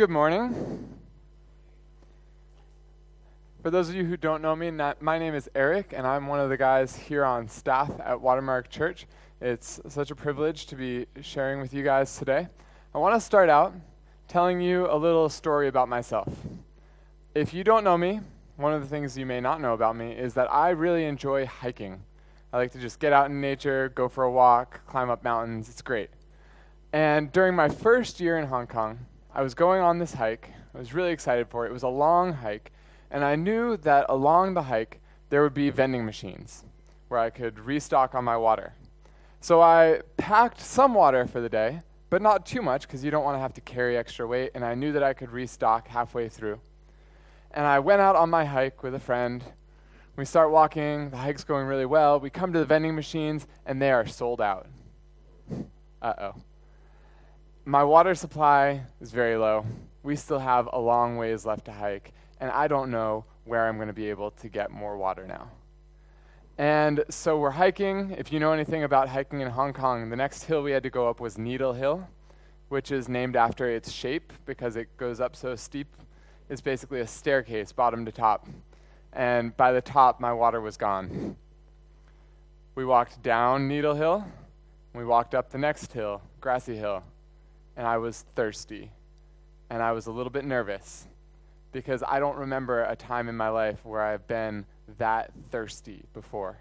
Good morning. For those of you who don't know me, my name is Eric, and I'm one of the guys here on staff at Watermark Church. It's such a privilege to be sharing with you guys today. I want to start out telling you a little story about myself. If you don't know me, one of the things you may not know about me is that I really enjoy hiking. I like to just get out in nature, go for a walk, climb up mountains. It's great. And during my first year in Hong Kong, I was going on this hike. I was really excited for it. It was a long hike, and I knew that along the hike there would be vending machines where I could restock on my water. So I packed some water for the day, but not too much because you don't want to have to carry extra weight, and I knew that I could restock halfway through. And I went out on my hike with a friend. We start walking, the hike's going really well. We come to the vending machines, and they are sold out. uh oh my water supply is very low. We still have a long ways left to hike, and I don't know where I'm going to be able to get more water now. And so we're hiking. If you know anything about hiking in Hong Kong, the next hill we had to go up was Needle Hill, which is named after its shape because it goes up so steep. It's basically a staircase, bottom to top. And by the top, my water was gone. We walked down Needle Hill. We walked up the next hill, Grassy Hill and I was thirsty. And I was a little bit nervous because I don't remember a time in my life where I've been that thirsty before.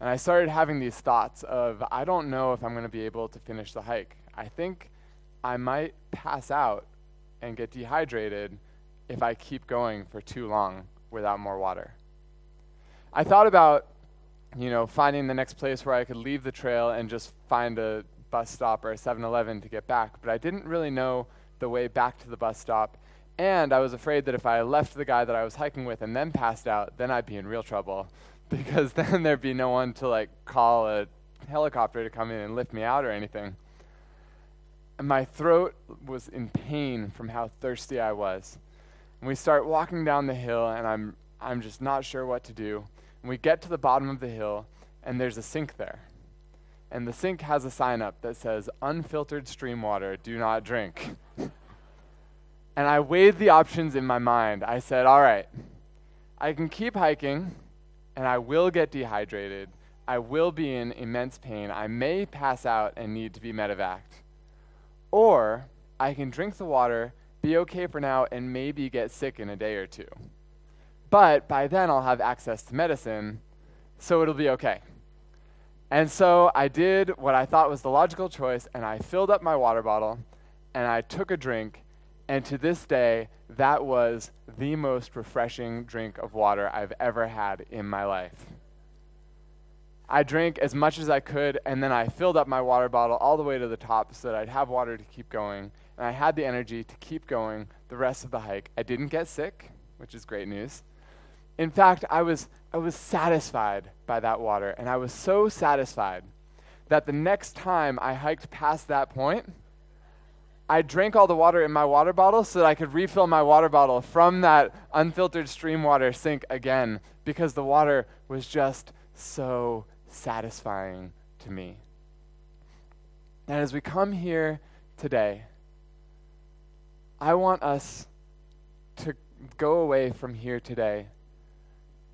And I started having these thoughts of I don't know if I'm going to be able to finish the hike. I think I might pass out and get dehydrated if I keep going for too long without more water. I thought about, you know, finding the next place where I could leave the trail and just find a bus stop or a 7 Eleven to get back, but I didn't really know the way back to the bus stop. And I was afraid that if I left the guy that I was hiking with and then passed out, then I'd be in real trouble because then there'd be no one to like call a helicopter to come in and lift me out or anything. And my throat was in pain from how thirsty I was. And we start walking down the hill and I'm I'm just not sure what to do. And we get to the bottom of the hill and there's a sink there and the sink has a sign up that says, Unfiltered stream water, do not drink. and I weighed the options in my mind. I said, All right, I can keep hiking, and I will get dehydrated. I will be in immense pain. I may pass out and need to be medevaced. Or I can drink the water, be okay for now, and maybe get sick in a day or two. But by then, I'll have access to medicine, so it'll be okay. And so I did what I thought was the logical choice, and I filled up my water bottle and I took a drink. And to this day, that was the most refreshing drink of water I've ever had in my life. I drank as much as I could, and then I filled up my water bottle all the way to the top so that I'd have water to keep going. And I had the energy to keep going the rest of the hike. I didn't get sick, which is great news. In fact, I was, I was satisfied by that water, and I was so satisfied that the next time I hiked past that point, I drank all the water in my water bottle so that I could refill my water bottle from that unfiltered stream water sink again because the water was just so satisfying to me. And as we come here today, I want us to go away from here today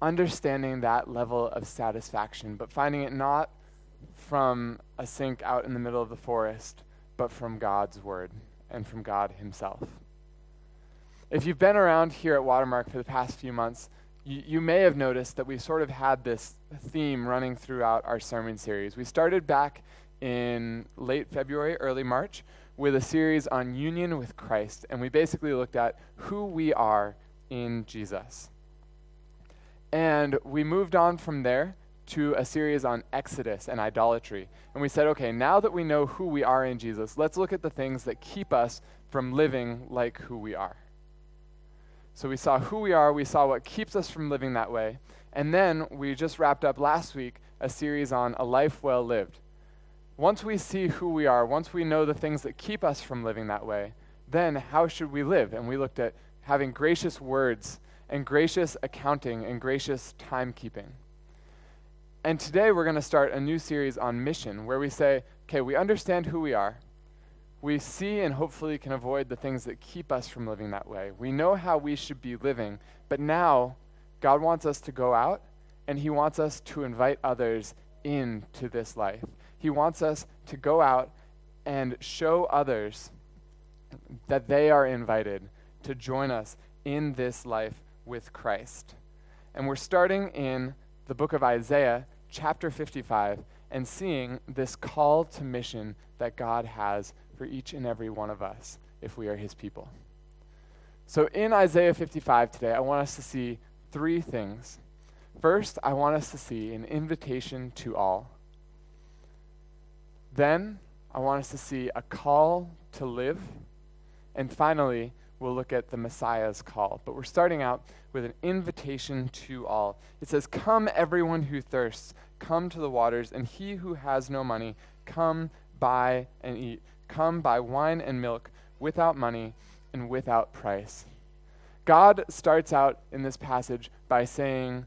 understanding that level of satisfaction, but finding it not from a sink out in the middle of the forest, but from God's Word and from God Himself. If you've been around here at Watermark for the past few months, you, you may have noticed that we've sort of had this theme running throughout our sermon series. We started back in late February, early March, with a series on union with Christ, and we basically looked at who we are in Jesus. And we moved on from there to a series on Exodus and idolatry. And we said, okay, now that we know who we are in Jesus, let's look at the things that keep us from living like who we are. So we saw who we are, we saw what keeps us from living that way. And then we just wrapped up last week a series on a life well lived. Once we see who we are, once we know the things that keep us from living that way, then how should we live? And we looked at having gracious words and gracious accounting and gracious timekeeping. And today we're going to start a new series on mission where we say, okay, we understand who we are. we see and hopefully can avoid the things that keep us from living that way. We know how we should be living, but now God wants us to go out and He wants us to invite others into this life. He wants us to go out and show others that they are invited to join us in this life with Christ. And we're starting in the book of Isaiah, chapter 55, and seeing this call to mission that God has for each and every one of us if we are his people. So in Isaiah 55 today, I want us to see three things. First, I want us to see an invitation to all. Then, I want us to see a call to live. And finally, we'll look at the Messiah's call. But we're starting out with an invitation to all. It says, Come, everyone who thirsts, come to the waters, and he who has no money, come buy and eat. Come buy wine and milk without money and without price. God starts out in this passage by saying,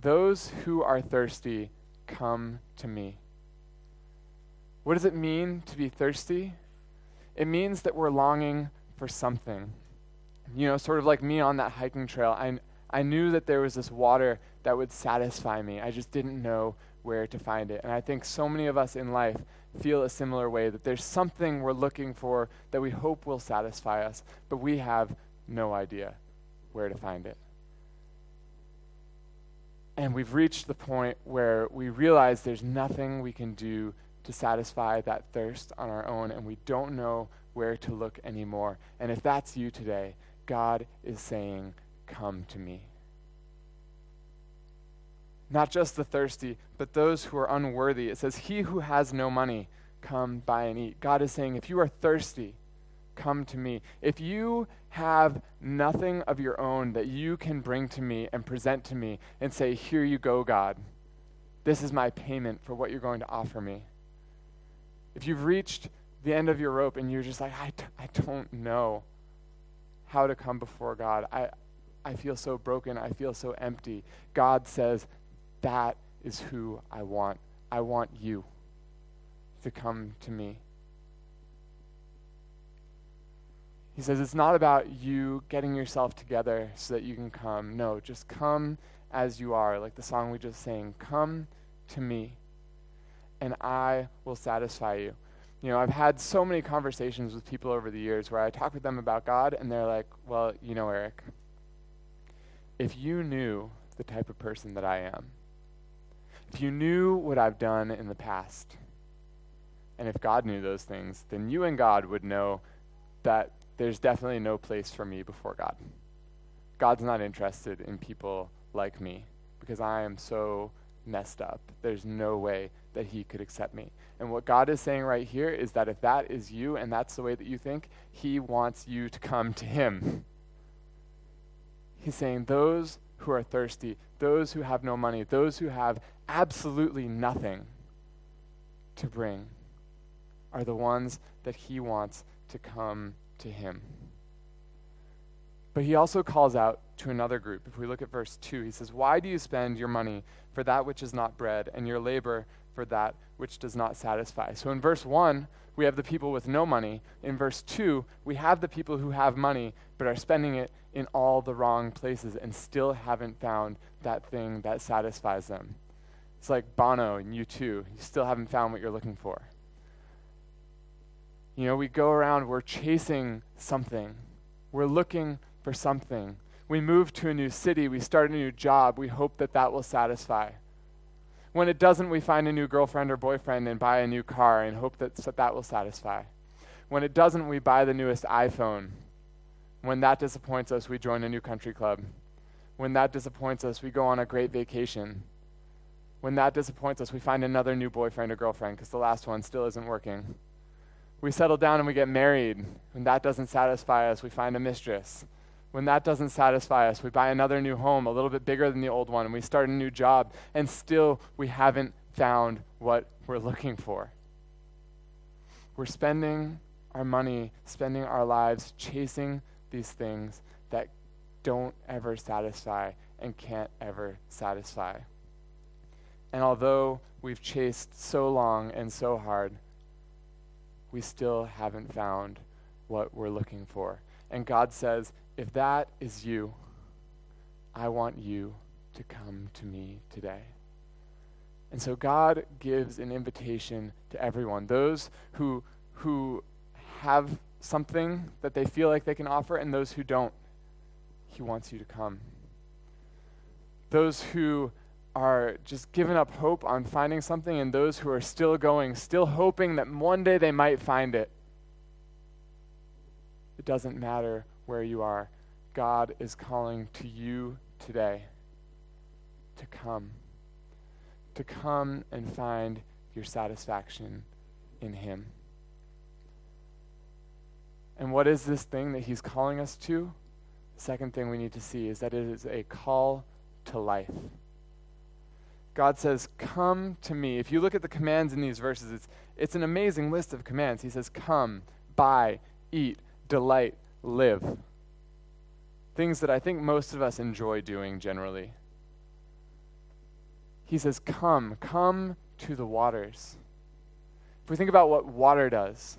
Those who are thirsty, come to me. What does it mean to be thirsty? It means that we're longing for something. You know, sort of like me on that hiking trail. I, I knew that there was this water that would satisfy me. I just didn't know where to find it. And I think so many of us in life feel a similar way that there's something we're looking for that we hope will satisfy us, but we have no idea where to find it. And we've reached the point where we realize there's nothing we can do to satisfy that thirst on our own, and we don't know where to look anymore. And if that's you today, God is saying, Come to me. Not just the thirsty, but those who are unworthy. It says, He who has no money, come buy and eat. God is saying, If you are thirsty, come to me. If you have nothing of your own that you can bring to me and present to me and say, Here you go, God, this is my payment for what you're going to offer me if you've reached the end of your rope and you're just like, I t- I don't know how to come before God, I, I feel so broken, I feel so empty, God says, That is who I want. I want you to come to me. He says, It's not about you getting yourself together so that you can come. No, just come as you are, like the song we just sang. Come to me and I will satisfy you. You know, I've had so many conversations with people over the years where I talk with them about God, and they're like, well, you know, Eric, if you knew the type of person that I am, if you knew what I've done in the past, and if God knew those things, then you and God would know that there's definitely no place for me before God. God's not interested in people like me because I am so messed up. There's no way that he could accept me. And what God is saying right here is that if that is you and that's the way that you think, he wants you to come to him. He's saying, Those who are thirsty, those who have no money, those who have absolutely nothing to bring, are the ones that he wants to come to him. But he also calls out to another group. If we look at verse 2, he says, Why do you spend your money for that which is not bread, and your labor for that which does not satisfy? So in verse 1, we have the people with no money. In verse 2, we have the people who have money, but are spending it in all the wrong places and still haven't found that thing that satisfies them. It's like Bono and U2. You still haven't found what you're looking for. You know, we go around, we're chasing something, we're looking for something. We move to a new city, we start a new job, we hope that that will satisfy. When it doesn't, we find a new girlfriend or boyfriend and buy a new car and hope that that, will satisfy. When it doesn't, we buy the newest iPhone. When that disappoints us, we join a new country club. When that disappoints us, we go on a great vacation. When that disappoints us, we find another new boyfriend or girlfriend because the last one still isn't working. We settle down and we get married. When that doesn't satisfy us, we find a mistress. When that doesn't satisfy us, we buy another new home, a little bit bigger than the old one, and we start a new job, and still we haven't found what we're looking for. We're spending our money, spending our lives chasing these things that don't ever satisfy and can't ever satisfy. And although we've chased so long and so hard, we still haven't found what we're looking for. And God says, if that is you, I want you to come to me today. And so God gives an invitation to everyone. Those who, who have something that they feel like they can offer, and those who don't, He wants you to come. Those who are just giving up hope on finding something, and those who are still going, still hoping that one day they might find it. It doesn't matter where you are. God is calling to you today to come, to come and find your satisfaction in Him. And what is this thing that He's calling us to? The second thing we need to see is that it is a call to life. God says, Come to me. If you look at the commands in these verses, it's, it's an amazing list of commands. He says, Come, buy, eat, delight, live. Things that I think most of us enjoy doing generally. He says, Come, come to the waters. If we think about what water does,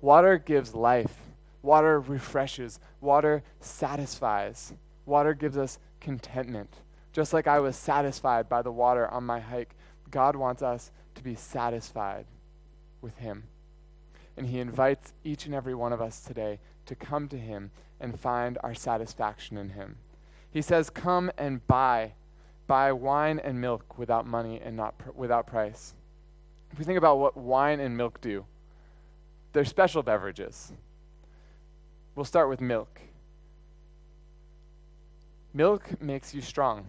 water gives life, water refreshes, water satisfies, water gives us contentment. Just like I was satisfied by the water on my hike, God wants us to be satisfied with Him. And He invites each and every one of us today to come to Him and find our satisfaction in Him. He says, Come and buy. Buy wine and milk without money and not pr- without price. If we think about what wine and milk do, they're special beverages. We'll start with milk. Milk makes you strong.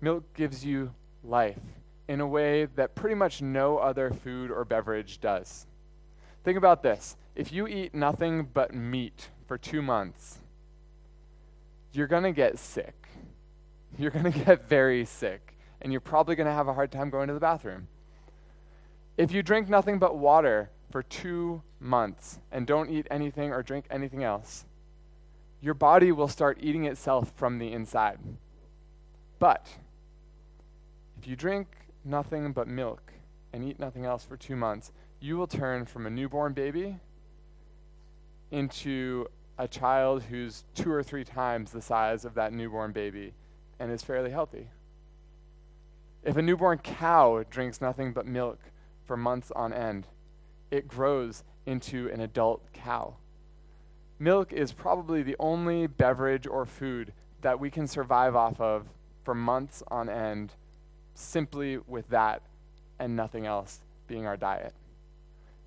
Milk gives you life in a way that pretty much no other food or beverage does. Think about this if you eat nothing but meat for two months, you're going to get sick. You're going to get very sick, and you're probably going to have a hard time going to the bathroom. If you drink nothing but water for two months and don't eat anything or drink anything else, your body will start eating itself from the inside. But if you drink nothing but milk and eat nothing else for two months, you will turn from a newborn baby into a child who's two or three times the size of that newborn baby and is fairly healthy. If a newborn cow drinks nothing but milk for months on end, it grows into an adult cow. Milk is probably the only beverage or food that we can survive off of for months on end simply with that and nothing else being our diet.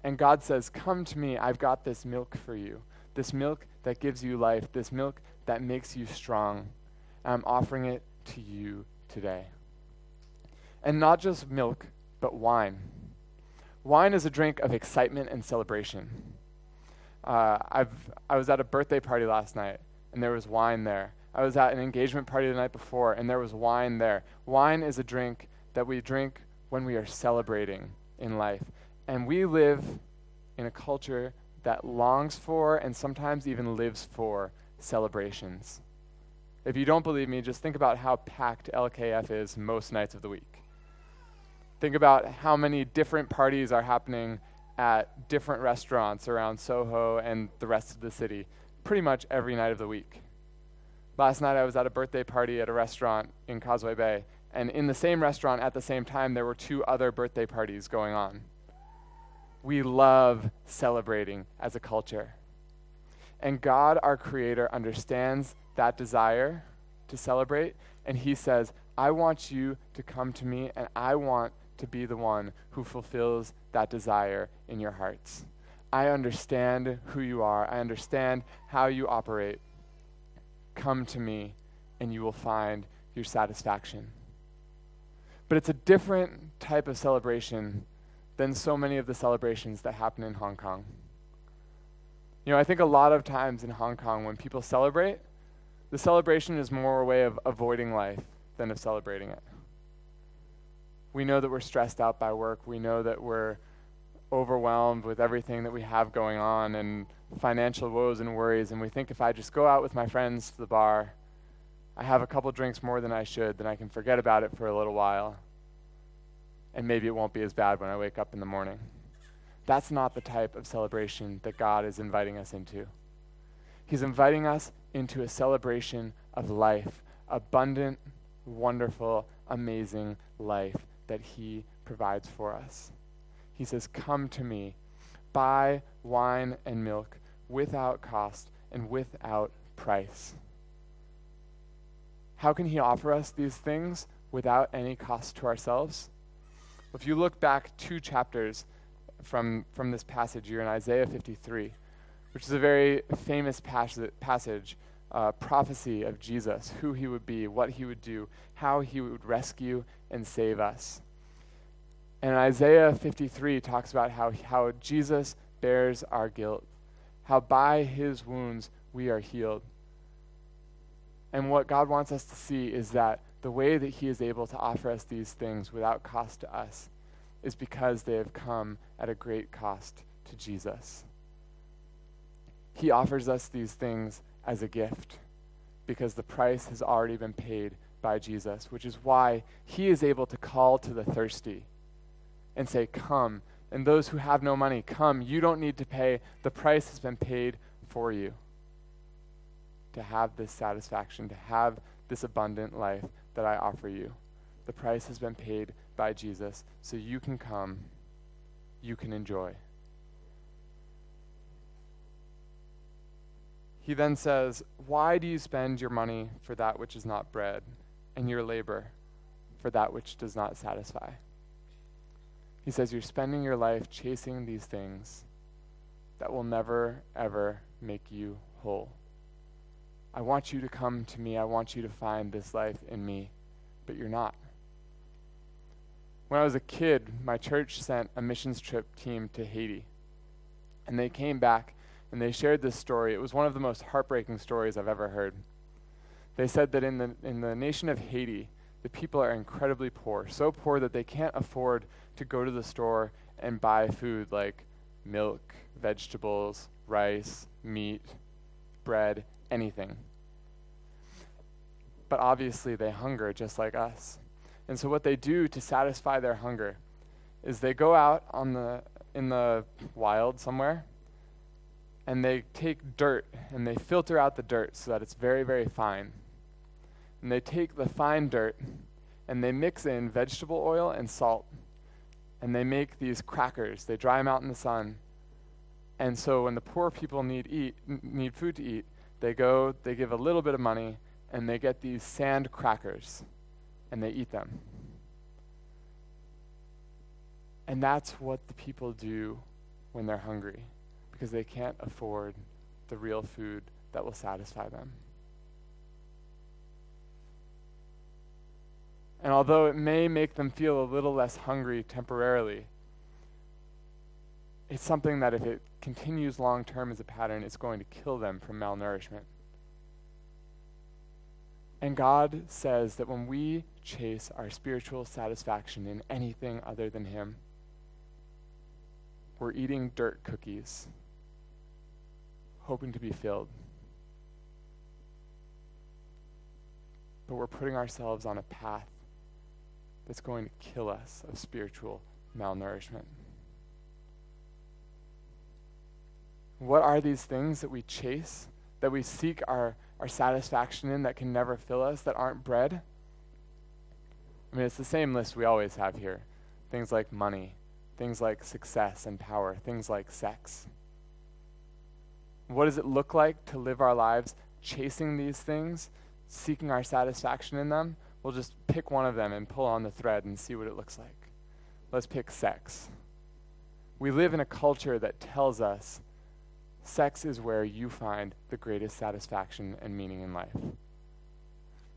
And God says, Come to me, I've got this milk for you. This milk that gives you life, this milk that makes you strong. I'm offering it to you today. And not just milk, but wine. Wine is a drink of excitement and celebration. Uh, I've, I was at a birthday party last night, and there was wine there. I was at an engagement party the night before, and there was wine there. Wine is a drink that we drink when we are celebrating in life. And we live in a culture that longs for and sometimes even lives for celebrations. If you don't believe me, just think about how packed LKF is most nights of the week. Think about how many different parties are happening at different restaurants around Soho and the rest of the city pretty much every night of the week. Last night I was at a birthday party at a restaurant in Causeway Bay, and in the same restaurant at the same time there were two other birthday parties going on. We love celebrating as a culture. And God, our Creator, understands that desire to celebrate, and He says, I want you to come to me, and I want to be the one who fulfills that desire in your hearts. I understand who you are, I understand how you operate. Come to me, and you will find your satisfaction. But it's a different type of celebration than so many of the celebrations that happen in Hong Kong. You know, I think a lot of times in Hong Kong, when people celebrate, the celebration is more a way of avoiding life than of celebrating it. We know that we're stressed out by work. We know that we're overwhelmed with everything that we have going on and financial woes and worries, and we think if I just go out with my friends to the bar, I have a couple drinks more than I should, then I can forget about it for a little while. And maybe it won't be as bad when I wake up in the morning. That's not the type of celebration that God is inviting us into. He's inviting us into a celebration of life, abundant, wonderful, amazing life that He provides for us. He says, Come to me, buy wine and milk without cost and without price. How can He offer us these things without any cost to ourselves? If you look back two chapters from, from this passage, you're in Isaiah 53, which is a very famous pas- passage, uh, prophecy of Jesus, who he would be, what he would do, how he would rescue and save us. And Isaiah 53 talks about how, how Jesus bears our guilt, how by his wounds we are healed. And what God wants us to see is that the way that He is able to offer us these things without cost to us is because they have come at a great cost to Jesus. He offers us these things as a gift because the price has already been paid by Jesus, which is why He is able to call to the thirsty and say, Come. And those who have no money, come. You don't need to pay. The price has been paid for you to have this satisfaction, to have this abundant life that I offer you. The price has been paid by Jesus, so you can come, you can enjoy. He then says, Why do you spend your money for that which is not bread, and your labor for that which does not satisfy? He says, You're spending your life chasing these things that will never, ever make you whole. I want you to come to me. I want you to find this life in me, but you're not. When I was a kid, my church sent a missions trip team to Haiti. And they came back and they shared this story. It was one of the most heartbreaking stories I've ever heard. They said that in the, in the nation of Haiti, the people are incredibly poor, so poor that they can't afford to go to the store and buy food like milk, vegetables, rice, meat, bread, anything. But obviously, they hunger just like us. And so, what they do to satisfy their hunger is they go out on the, in the wild somewhere and they take dirt and they filter out the dirt so that it's very, very fine. And they take the fine dirt and they mix in vegetable oil and salt. And they make these crackers. They dry them out in the sun. And so when the poor people need eat need food to eat, they go, they give a little bit of money, and they get these sand crackers, and they eat them. And that's what the people do when they're hungry, because they can't afford the real food that will satisfy them. And although it may make them feel a little less hungry temporarily, it's something that if it continues long term as a pattern, it's going to kill them from malnourishment. And God says that when we chase our spiritual satisfaction in anything other than Him, we're eating dirt cookies, hoping to be filled. But we're putting ourselves on a path that's going to kill us of spiritual malnourishment. What are these things that we chase, that we seek our, our satisfaction in, that can never fill us, that aren't bread? I mean, it's the same list we always have here things like money, things like success and power, things like sex. What does it look like to live our lives chasing these things, seeking our satisfaction in them? We'll just pick one of them and pull on the thread and see what it looks like. Let's pick sex. We live in a culture that tells us sex is where you find the greatest satisfaction and meaning in life.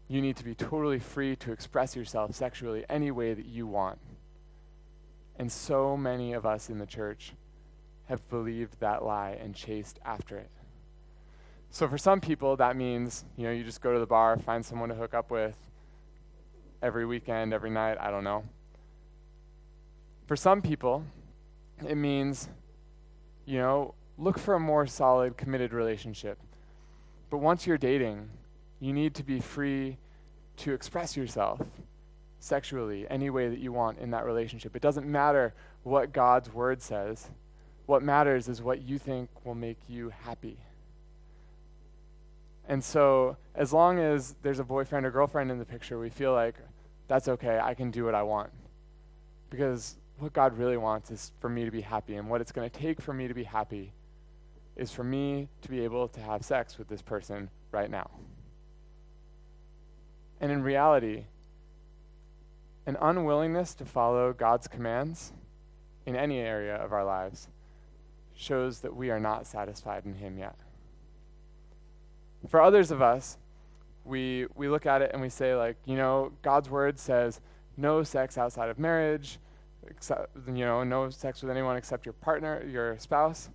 You need to be totally free to express yourself sexually any way that you want. And so many of us in the church have believed that lie and chased after it. So for some people, that means, you know, you just go to the bar, find someone to hook up with every weekend, every night, I don't know. For some people, it means, you know, look for a more solid, committed relationship. But once you're dating, you need to be free to express yourself sexually any way that you want in that relationship. It doesn't matter what God's word says. What matters is what you think will make you happy. And so, as long as there's a boyfriend or girlfriend in the picture, we feel like that's okay, I can do what I want. Because what God really wants is for me to be happy. And what it's going to take for me to be happy is for me to be able to have sex with this person right now. And in reality, an unwillingness to follow God's commands in any area of our lives shows that we are not satisfied in Him yet. For others of us, we, we look at it and we say, like, you know, God's word says no sex outside of marriage, except, you know, no sex with anyone except your partner, your spouse.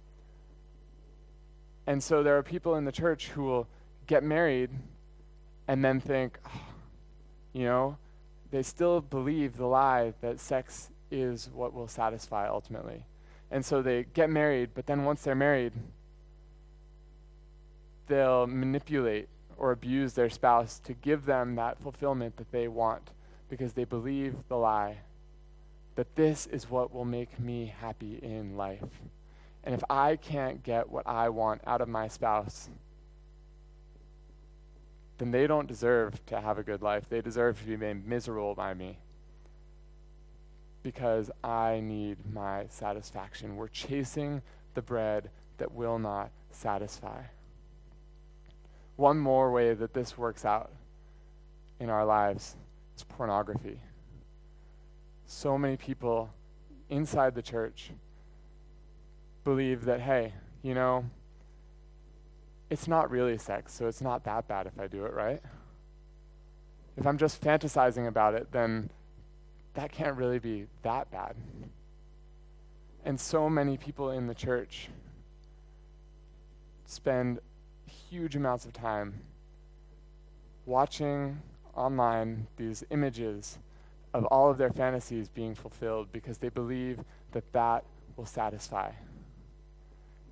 And so there are people in the church who will get married and then think, oh, you know, they still believe the lie that sex is what will satisfy ultimately. And so they get married, but then once they're married, they'll manipulate or abuse their spouse to give them that fulfillment that they want because they believe the lie that this is what will make me happy in life. And if I can't get what I want out of my spouse, then they don't deserve to have a good life. They deserve to be made miserable by me because I need my satisfaction. We're chasing the bread that will not satisfy. One more way that this works out in our lives is pornography. So many people inside the church believe that, hey, you know, it's not really sex, so it's not that bad if I do it, right? If I'm just fantasizing about it, then that can't really be that bad. And so many people in the church spend huge amounts of time watching online these images of all of their fantasies being fulfilled because they believe that that will satisfy.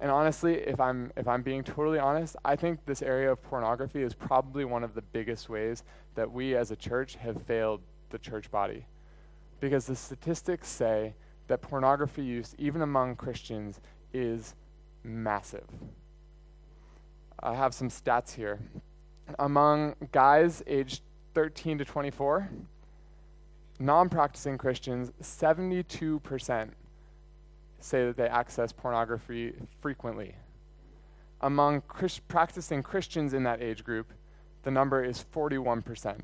And honestly, if I'm if I'm being totally honest, I think this area of pornography is probably one of the biggest ways that we as a church have failed the church body. Because the statistics say that pornography use even among Christians is massive. I have some stats here. Among guys aged 13 to 24, non practicing Christians, 72% say that they access pornography frequently. Among practicing Christians in that age group, the number is 41%.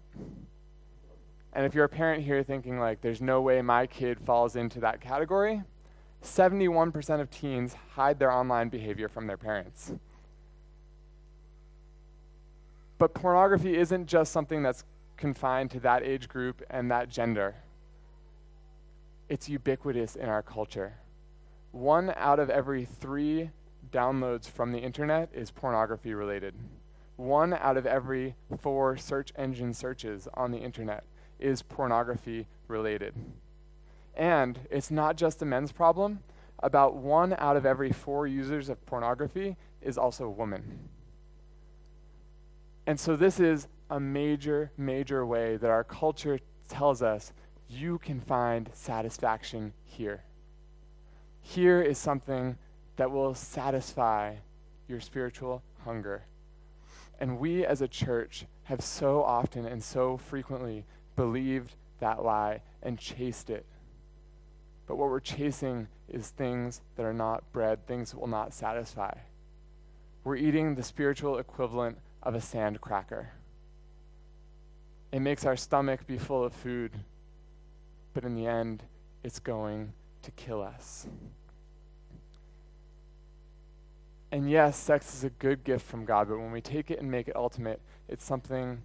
And if you're a parent here thinking, like, there's no way my kid falls into that category, 71% of teens hide their online behavior from their parents. But pornography isn't just something that's confined to that age group and that gender, it's ubiquitous in our culture. One out of every three downloads from the internet is pornography related. One out of every four search engine searches on the internet is pornography related. And it's not just a men's problem. About one out of every four users of pornography is also a woman. And so, this is a major, major way that our culture tells us you can find satisfaction here. Here is something that will satisfy your spiritual hunger. And we as a church have so often and so frequently believed that lie and chased it. But what we're chasing is things that are not bread, things that will not satisfy. We're eating the spiritual equivalent of a sand cracker. It makes our stomach be full of food, but in the end, it's going to kill us. And yes, sex is a good gift from God, but when we take it and make it ultimate, it's something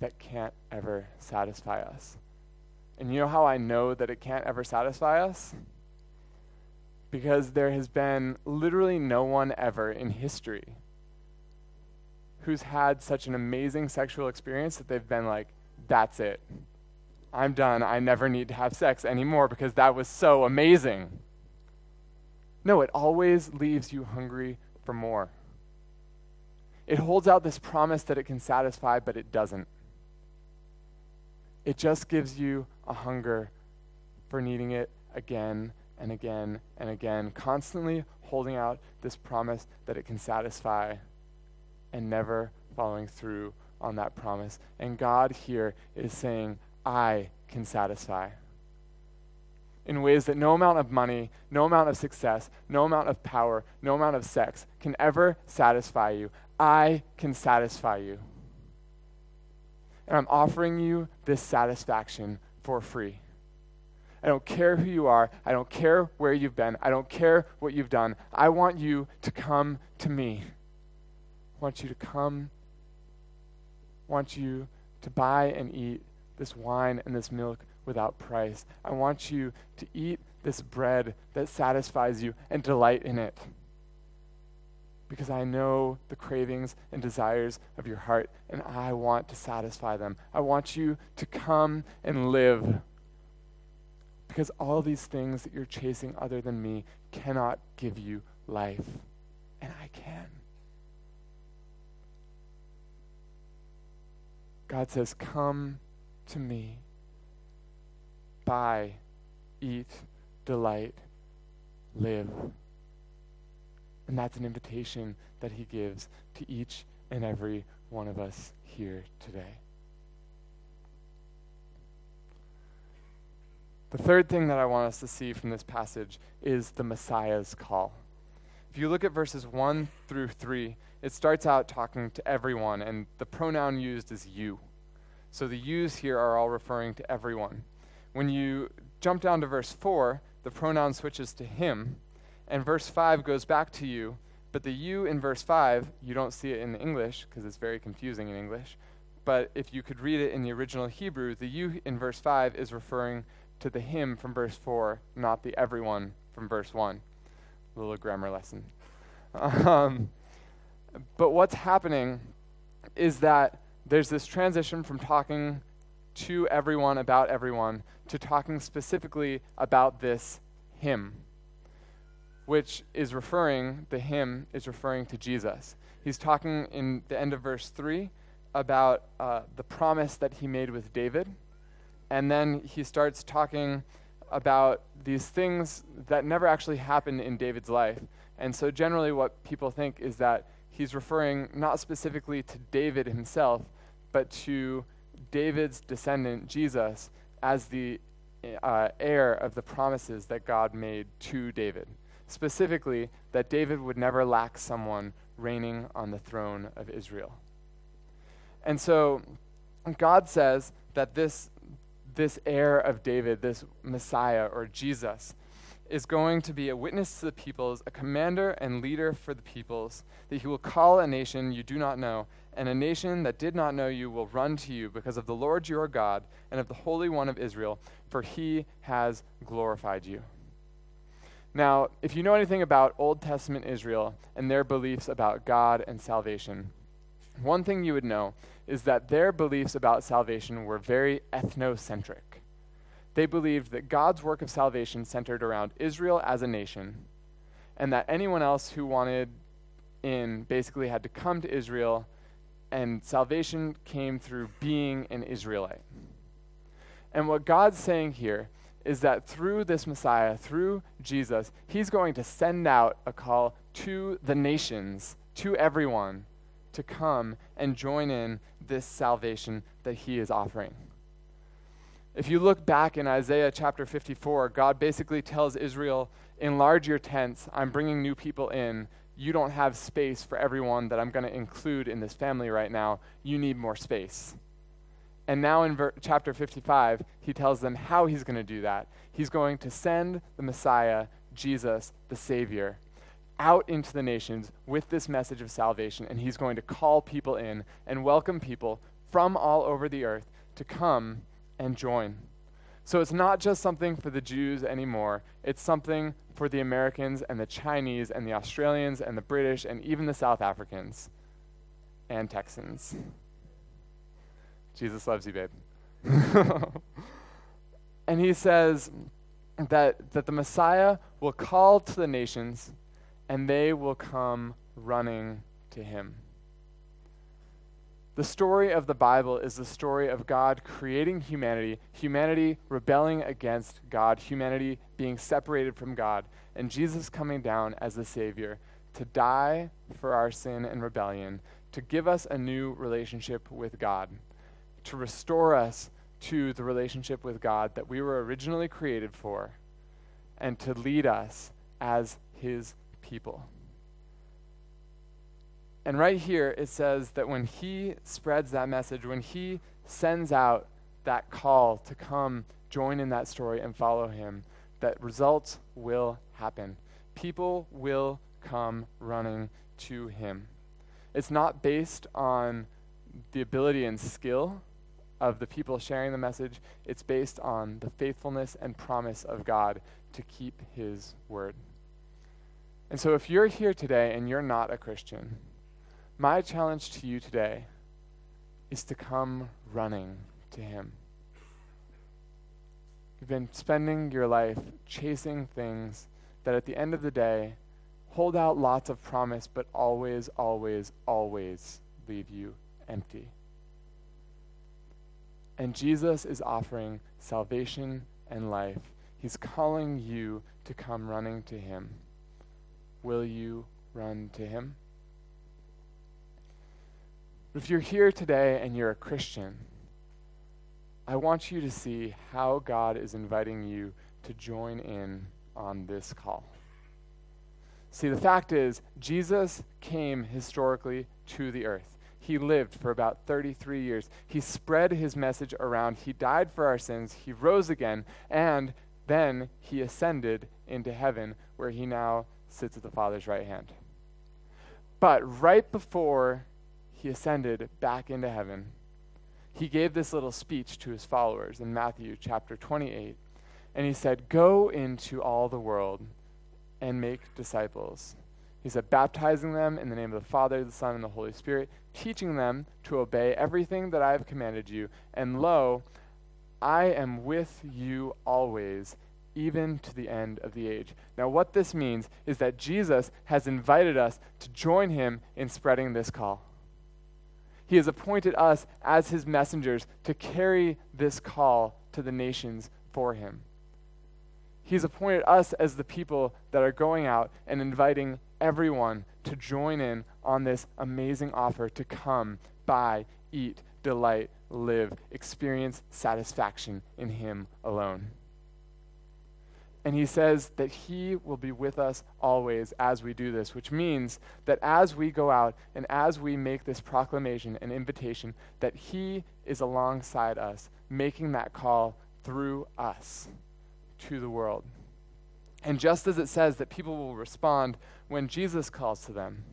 that can't ever satisfy us. And you know how I know that it can't ever satisfy us? Because there has been literally no one ever in history who's had such an amazing sexual experience that they've been like, that's it. I'm done. I never need to have sex anymore because that was so amazing. No, it always leaves you hungry for more. It holds out this promise that it can satisfy, but it doesn't. It just gives you a hunger for needing it again and again and again, constantly holding out this promise that it can satisfy and never following through on that promise. And God here is saying, I can satisfy. In ways that no amount of money, no amount of success, no amount of power, no amount of sex can ever satisfy you. I can satisfy you. And I'm offering you this satisfaction for free. I don't care who you are. I don't care where you've been. I don't care what you've done. I want you to come to me. I want you to come. I want you to buy and eat this wine and this milk without price. I want you to eat this bread that satisfies you and delight in it. Because I know the cravings and desires of your heart, and I want to satisfy them. I want you to come and live. Because all these things that you're chasing other than me cannot give you life, and I can. God says, Come to me. Buy, eat, delight, live. And that's an invitation that he gives to each and every one of us here today. The third thing that I want us to see from this passage is the Messiah's call. If you look at verses 1 through 3, it starts out talking to everyone, and the pronoun used is you. So the yous here are all referring to everyone. When you jump down to verse 4, the pronoun switches to him, and verse 5 goes back to you, but the you in verse 5, you don't see it in English because it's very confusing in English. But if you could read it in the original Hebrew, the you in verse 5 is referring to the him from verse 4, not the everyone from verse 1. A little grammar lesson. Um, but what's happening is that there's this transition from talking to everyone about everyone to talking specifically about this him, which is referring, the him is referring to Jesus. He's talking in the end of verse 3 about uh, the promise that he made with David and then he starts talking about these things that never actually happened in David's life. And so, generally, what people think is that he's referring not specifically to David himself, but to David's descendant, Jesus, as the uh, heir of the promises that God made to David. Specifically, that David would never lack someone reigning on the throne of Israel. And so, God says that this this heir of David, this Messiah or Jesus, is going to be a witness to the peoples, a commander and leader for the peoples, that he will call a nation you do not know, and a nation that did not know you will run to you because of the Lord your God and of the Holy One of Israel, for he has glorified you. Now, if you know anything about Old Testament Israel and their beliefs about God and salvation, one thing you would know is that their beliefs about salvation were very ethnocentric. They believed that God's work of salvation centered around Israel as a nation, and that anyone else who wanted in basically had to come to Israel, and salvation came through being an Israelite. And what God's saying here is that through this Messiah, through Jesus, he's going to send out a call to the nations, to everyone, to come and join in this salvation that he is offering. If you look back in Isaiah chapter 54, God basically tells Israel, Enlarge your tents. I'm bringing new people in. You don't have space for everyone that I'm going to include in this family right now. You need more space. And now in ver- chapter 55, he tells them how he's going to do that. He's going to send the Messiah, Jesus, the Savior, out into the nations with this message of salvation, and he's going to call people in and welcome people from all over the earth to come and join. So it's not just something for the Jews anymore, it's something for the Americans and the Chinese and the Australians and the British and even the South Africans and Texans. Jesus loves you, babe. and he says that, that the Messiah will call to the nations and they will come running to him. The story of the Bible is the story of God creating humanity, humanity rebelling against God, humanity being separated from God, and Jesus coming down as the Savior to die for our sin and rebellion, to give us a new relationship with God, to restore us to the relationship with God that we were originally created for, and to lead us as His people. And right here, it says that when he spreads that message, when he sends out that call to come join in that story and follow him, that results will happen. People will come running to him. It's not based on the ability and skill of the people sharing the message, it's based on the faithfulness and promise of God to keep his word. And so, if you're here today and you're not a Christian, my challenge to you today is to come running to Him. You've been spending your life chasing things that at the end of the day hold out lots of promise, but always, always, always leave you empty. And Jesus is offering salvation and life. He's calling you to come running to Him. Will you run to Him? But if you're here today and you're a Christian, I want you to see how God is inviting you to join in on this call. See, the fact is, Jesus came historically to the earth. He lived for about 33 years. He spread his message around. He died for our sins. He rose again. And then he ascended into heaven, where he now sits at the Father's right hand. But right before he ascended back into heaven, he gave this little speech to his followers in Matthew chapter 28. And he said, Go into all the world and make disciples. He said, baptizing them in the name of the Father, the Son, and the Holy Spirit, teaching them to obey everything that I have commanded you. And lo, I am with you always, even to the end of the age. Now, what this means is that Jesus has invited us to join him in spreading this call. He has appointed us as his messengers to carry this call to the nations for him. He's appointed us as the people that are going out and inviting everyone to join in on this amazing offer to come, buy, eat, delight, live, experience satisfaction in Him alone. And he says that he will be with us always as we do this, which means that as we go out and as we make this proclamation and invitation, that he is alongside us, making that call through us to the world. And just as it says that people will respond when Jesus calls to them,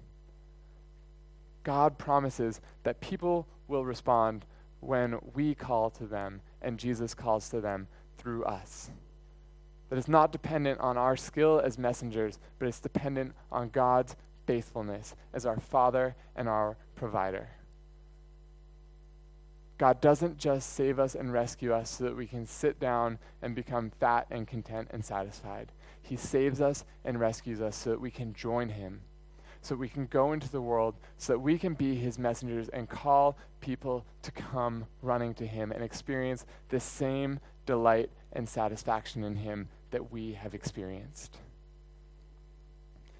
God promises that people will respond when we call to them and Jesus calls to them through us that is not dependent on our skill as messengers, but it's dependent on God's faithfulness as our Father and our provider. God doesn't just save us and rescue us so that we can sit down and become fat and content and satisfied. He saves us and rescues us so that we can join Him, so that we can go into the world, so that we can be His messengers and call people to come running to Him and experience the same delight and satisfaction in Him that we have experienced.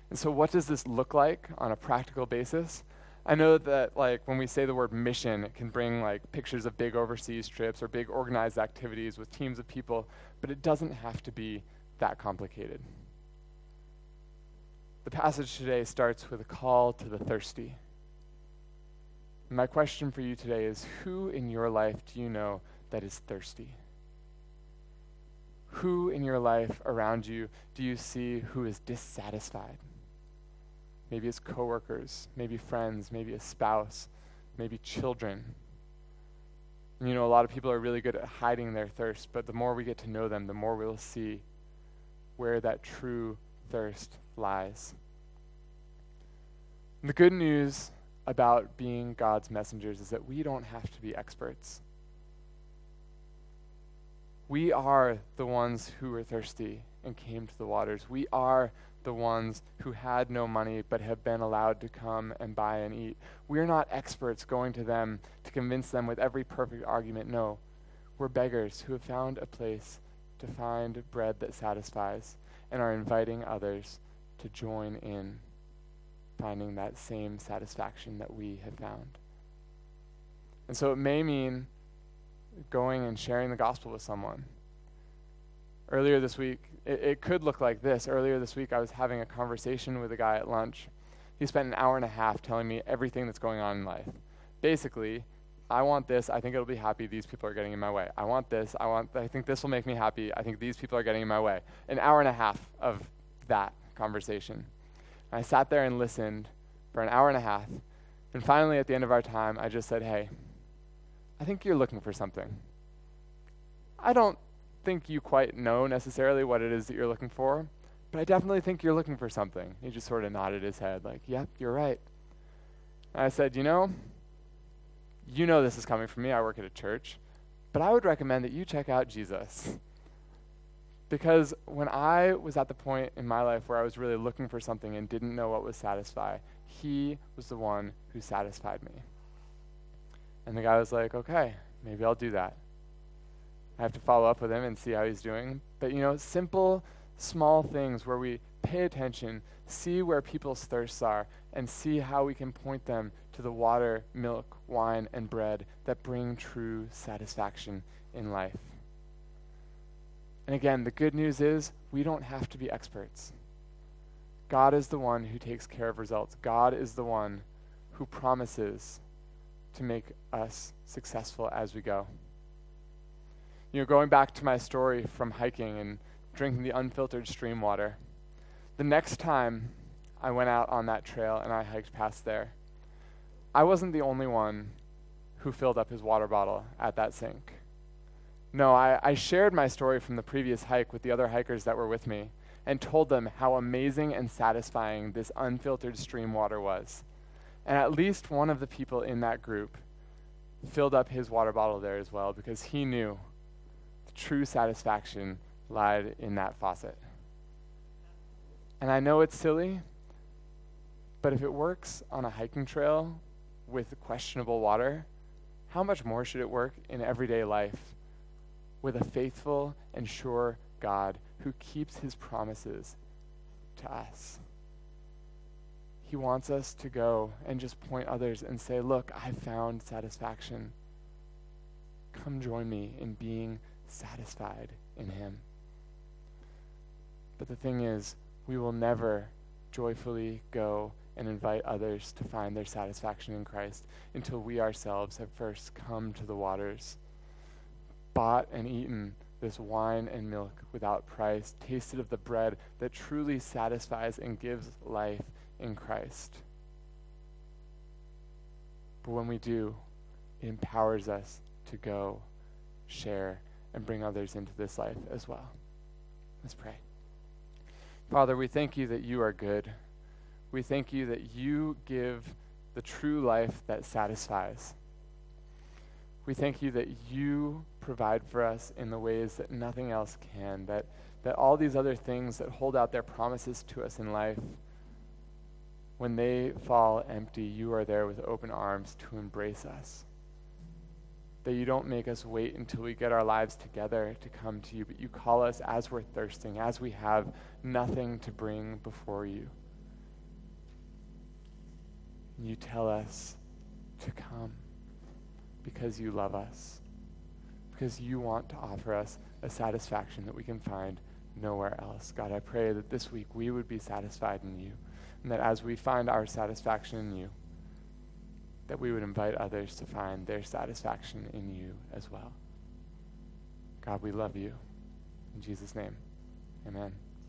And so, what does this look like on a practical basis? I know that, like, when we say the word mission, it can bring, like, pictures of big overseas trips or big organized activities with teams of people, but it doesn't have to be that complicated. The passage today starts with a call to the thirsty. my question for you today is who in your life do you know that is thirsty? Who in your life around you do you see who is dissatisfied? Maybe it's coworkers, maybe friends, maybe a spouse, maybe children. And you know, a lot of people are really good at hiding their thirst, but the more we get to know them, the more we'll see where that true thirst lies. The good news about being God's messengers is that we don't have to be experts. We are the ones who were thirsty and came to the waters. We are the ones who had no money but have been allowed to come and buy and eat. We're not experts going to them to convince them with every perfect argument. No, we're beggars who have found a place to find bread that satisfies and are inviting others to join in finding that same satisfaction that we have found. And so it may mean going and sharing the gospel with someone. Earlier this week, it, it, could look like this. Earlier this week, I was having a conversation with a guy at lunch. He spent an hour and a half telling me everything that's going on in life. Basically, I want this. I think it'll be happy. These people are getting in my way. I want this. I want. I think this will make me happy. I think these people are getting in my way. An hour and a half of that conversation. And I sat there and listened for an hour and a half. And finally, at the end of our time, I just said, "Hey, I think you're looking for something. I don't think you quite know necessarily what it is that you're looking for, but I definitely think you're looking for something. He just sort of nodded his head, like, yep, you're right. And I said, you know, you know this is coming from me. I work at a church, but I would recommend that you check out Jesus. because when I was at the point in my life where I was really looking for something and didn't know what would satisfy, he was the one who satisfied me. And the guy was like, okay, maybe I'll do that. I have to follow up with him and see how he's doing. But, you know, simple, small things where we pay attention, see where people's thirsts are, and see how we can point them to the water, milk, wine, and bread that bring true satisfaction in life. And again, the good news is we don't have to be experts. God is the one who takes care of results. God is the one who promises to make us successful as we go. You know, going back to my story from hiking and drinking the unfiltered stream water, the next time I went out on that trail and I hiked past there, I wasn't the only one who filled up his water bottle at that sink. No, I, I shared my story from the previous hike with the other hikers that were with me and told them how amazing and satisfying this unfiltered stream water was. And at least one of the people in that group filled up his water bottle there as well because he knew the true satisfaction lied in that faucet. And I know it's silly, but if it works on a hiking trail with questionable water, how much more should it work in everyday life with a faithful and sure God who keeps his promises to us? He wants us to go and just point others and say, Look, I found satisfaction. Come join me in being satisfied in Him. But the thing is, we will never joyfully go and invite others to find their satisfaction in Christ until we ourselves have first come to the waters, bought and eaten this wine and milk without price, tasted of the bread that truly satisfies and gives life in Christ. But when we do, it empowers us to go, share, and bring others into this life as well. Let's pray. Father, we thank you that you are good. We thank you that you give the true life that satisfies. We thank you that you provide for us in the ways that nothing else can, that, that all these other things that hold out their promises to us in life, when they fall empty, you are there with open arms to embrace us that you don't make us wait until we get our lives together to come to you, but you call us as we're thirsting, as we have nothing to bring before you. You tell us to come because you love us, because you want to offer us a satisfaction that we can find nowhere else. God, I pray that this week we would be satisfied in you, and that as we find our satisfaction in you, that we would invite others to find their satisfaction in you as well. God, we love you. In Jesus' name, amen.